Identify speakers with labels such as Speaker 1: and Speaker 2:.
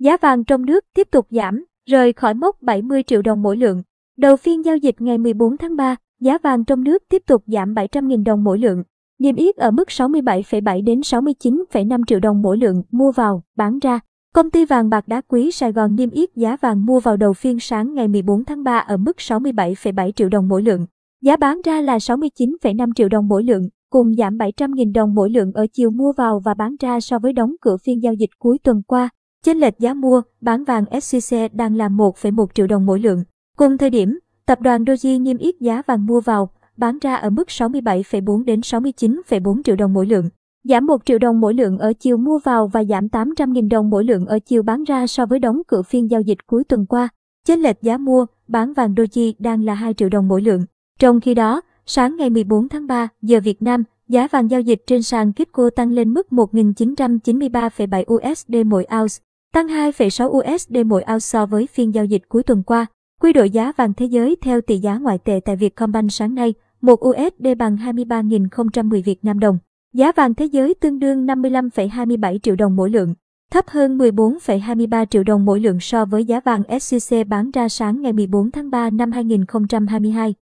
Speaker 1: Giá vàng trong nước tiếp tục giảm, rời khỏi mốc 70 triệu đồng mỗi lượng. Đầu phiên giao dịch ngày 14 tháng 3, giá vàng trong nước tiếp tục giảm 700.000 đồng mỗi lượng, niêm yết ở mức 67,7 đến 69,5 triệu đồng mỗi lượng mua vào, bán ra. Công ty vàng bạc đá quý Sài Gòn niêm yết giá vàng mua vào đầu phiên sáng ngày 14 tháng 3 ở mức 67,7 triệu đồng mỗi lượng. Giá bán ra là 69,5 triệu đồng mỗi lượng, cùng giảm 700.000 đồng mỗi lượng ở chiều mua vào và bán ra so với đóng cửa phiên giao dịch cuối tuần qua. Chênh lệch giá mua, bán vàng SJC đang là 1,1 triệu đồng mỗi lượng. Cùng thời điểm, tập đoàn Doji niêm yết giá vàng mua vào, bán ra ở mức 67,4 đến 69,4 triệu đồng mỗi lượng. Giảm 1 triệu đồng mỗi lượng ở chiều mua vào và giảm 800.000 đồng mỗi lượng ở chiều bán ra so với đóng cửa phiên giao dịch cuối tuần qua. Chênh lệch giá mua, bán vàng Doji đang là 2 triệu đồng mỗi lượng. Trong khi đó, sáng ngày 14 tháng 3 giờ Việt Nam, giá vàng giao dịch trên sàn Kitco tăng lên mức 1.993,7 USD mỗi ounce, tăng 2,6 USD mỗi ounce so với phiên giao dịch cuối tuần qua. Quy đổi giá vàng thế giới theo tỷ giá ngoại tệ tại Vietcombank sáng nay, 1 USD bằng 23.010 Việt Nam đồng. Giá vàng thế giới tương đương 55,27 triệu đồng mỗi lượng, thấp hơn 14,23 triệu đồng mỗi lượng so với giá vàng SJC bán ra sáng ngày 14 tháng 3 năm 2022.